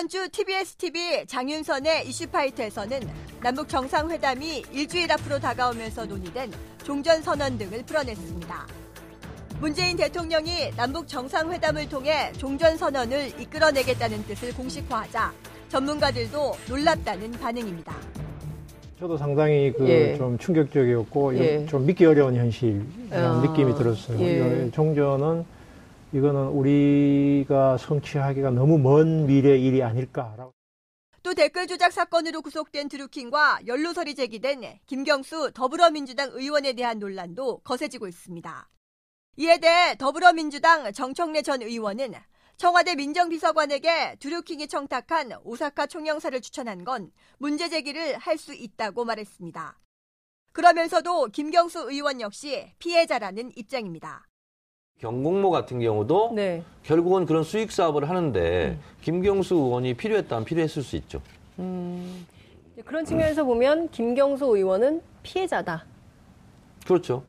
이번 주 TBS TV 장윤선의 이슈파이트에서는 남북 정상회담이 일주일 앞으로 다가오면서 논의된 종전 선언 등을 풀어냈습니다. 문재인 대통령이 남북 정상회담을 통해 종전 선언을 이끌어내겠다는 뜻을 공식화하자 전문가들도 놀랍다는 반응입니다. 저도 상당히 그 예. 좀 충격적이었고 예. 좀 믿기 어려운 현실이라는 아, 느낌이 들었어요. 예. 이 종전은 이거는 우리가 성취하기가 너무 먼 미래 일이 아닐까라고. 또 댓글 조작 사건으로 구속된 드루킹과 연루설이 제기된 김경수 더불어민주당 의원에 대한 논란도 거세지고 있습니다. 이에 대해 더불어민주당 정청래 전 의원은 청와대 민정비서관에게 드루킹이 청탁한 오사카 총영사를 추천한 건 문제 제기를 할 수 있다고 말했습니다. 그러면서도 김경수 의원 역시 피해자라는 입장입니다. 경공모 같은 경우도 네. 결국은 그런 수익 사업을 하는데 김경수 의원이 필요했다면 필요했을 수 있죠. 음, 그런 측면에서 보면 김경수 의원은 피해자다. 그렇죠.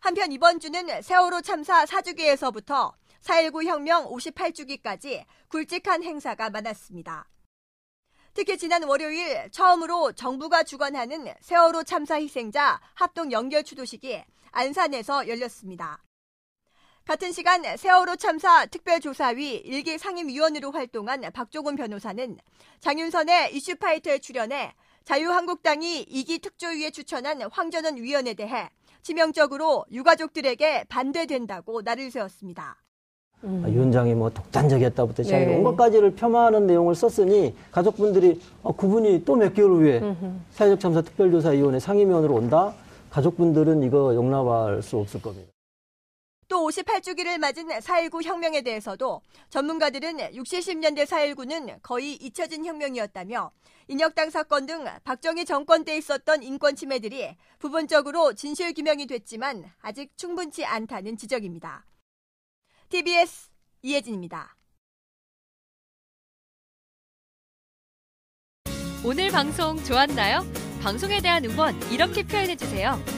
한편 이번 주는 세월호 참사 4주기에서부터 4.19 혁명 58주기까지 굵직한 행사가 많았습니다. 특히 지난 월요일 처음으로 정부가 주관하는 세월호 참사 희생자 합동 연결 추도식이 안산에서 열렸습니다. 같은 시간 세월호 참사 특별조사위 일기 상임위원으로 활동한 박종훈 변호사는 장윤선의 이슈파이터에 출연해 자유한국당이 이기 특조위에 추천한 황전원 위원에 대해 치명적으로 유가족들에게 반대된다고 날을 세웠습니다. 음. 아, 위원장이 뭐 독단적이었다부터 시작해 네. 온갖 가지를 폄하하는 내용을 썼으니 가족분들이 어, 그분이 또 몇 개월 후에 음흠. 사회적 참사 특별조사위원회 상임위원으로 온다? 가족분들은 이거 용납할 수 없을 겁니다. 또 58주기를 맞은 4.19 혁명에 대해서도 전문가들은 60, 70년대 4.19는 거의 잊혀진 혁명이었다며 인혁당 사건 등 박정희 정권 때 있었던 인권 침해들이 부분적으로 진실 규명이 됐지만 아직 충분치 않다는 지적입니다. TBS 이혜진입니다. 오늘 방송 좋았나요? 방송에 대한 응원 이렇게 표현해 주세요.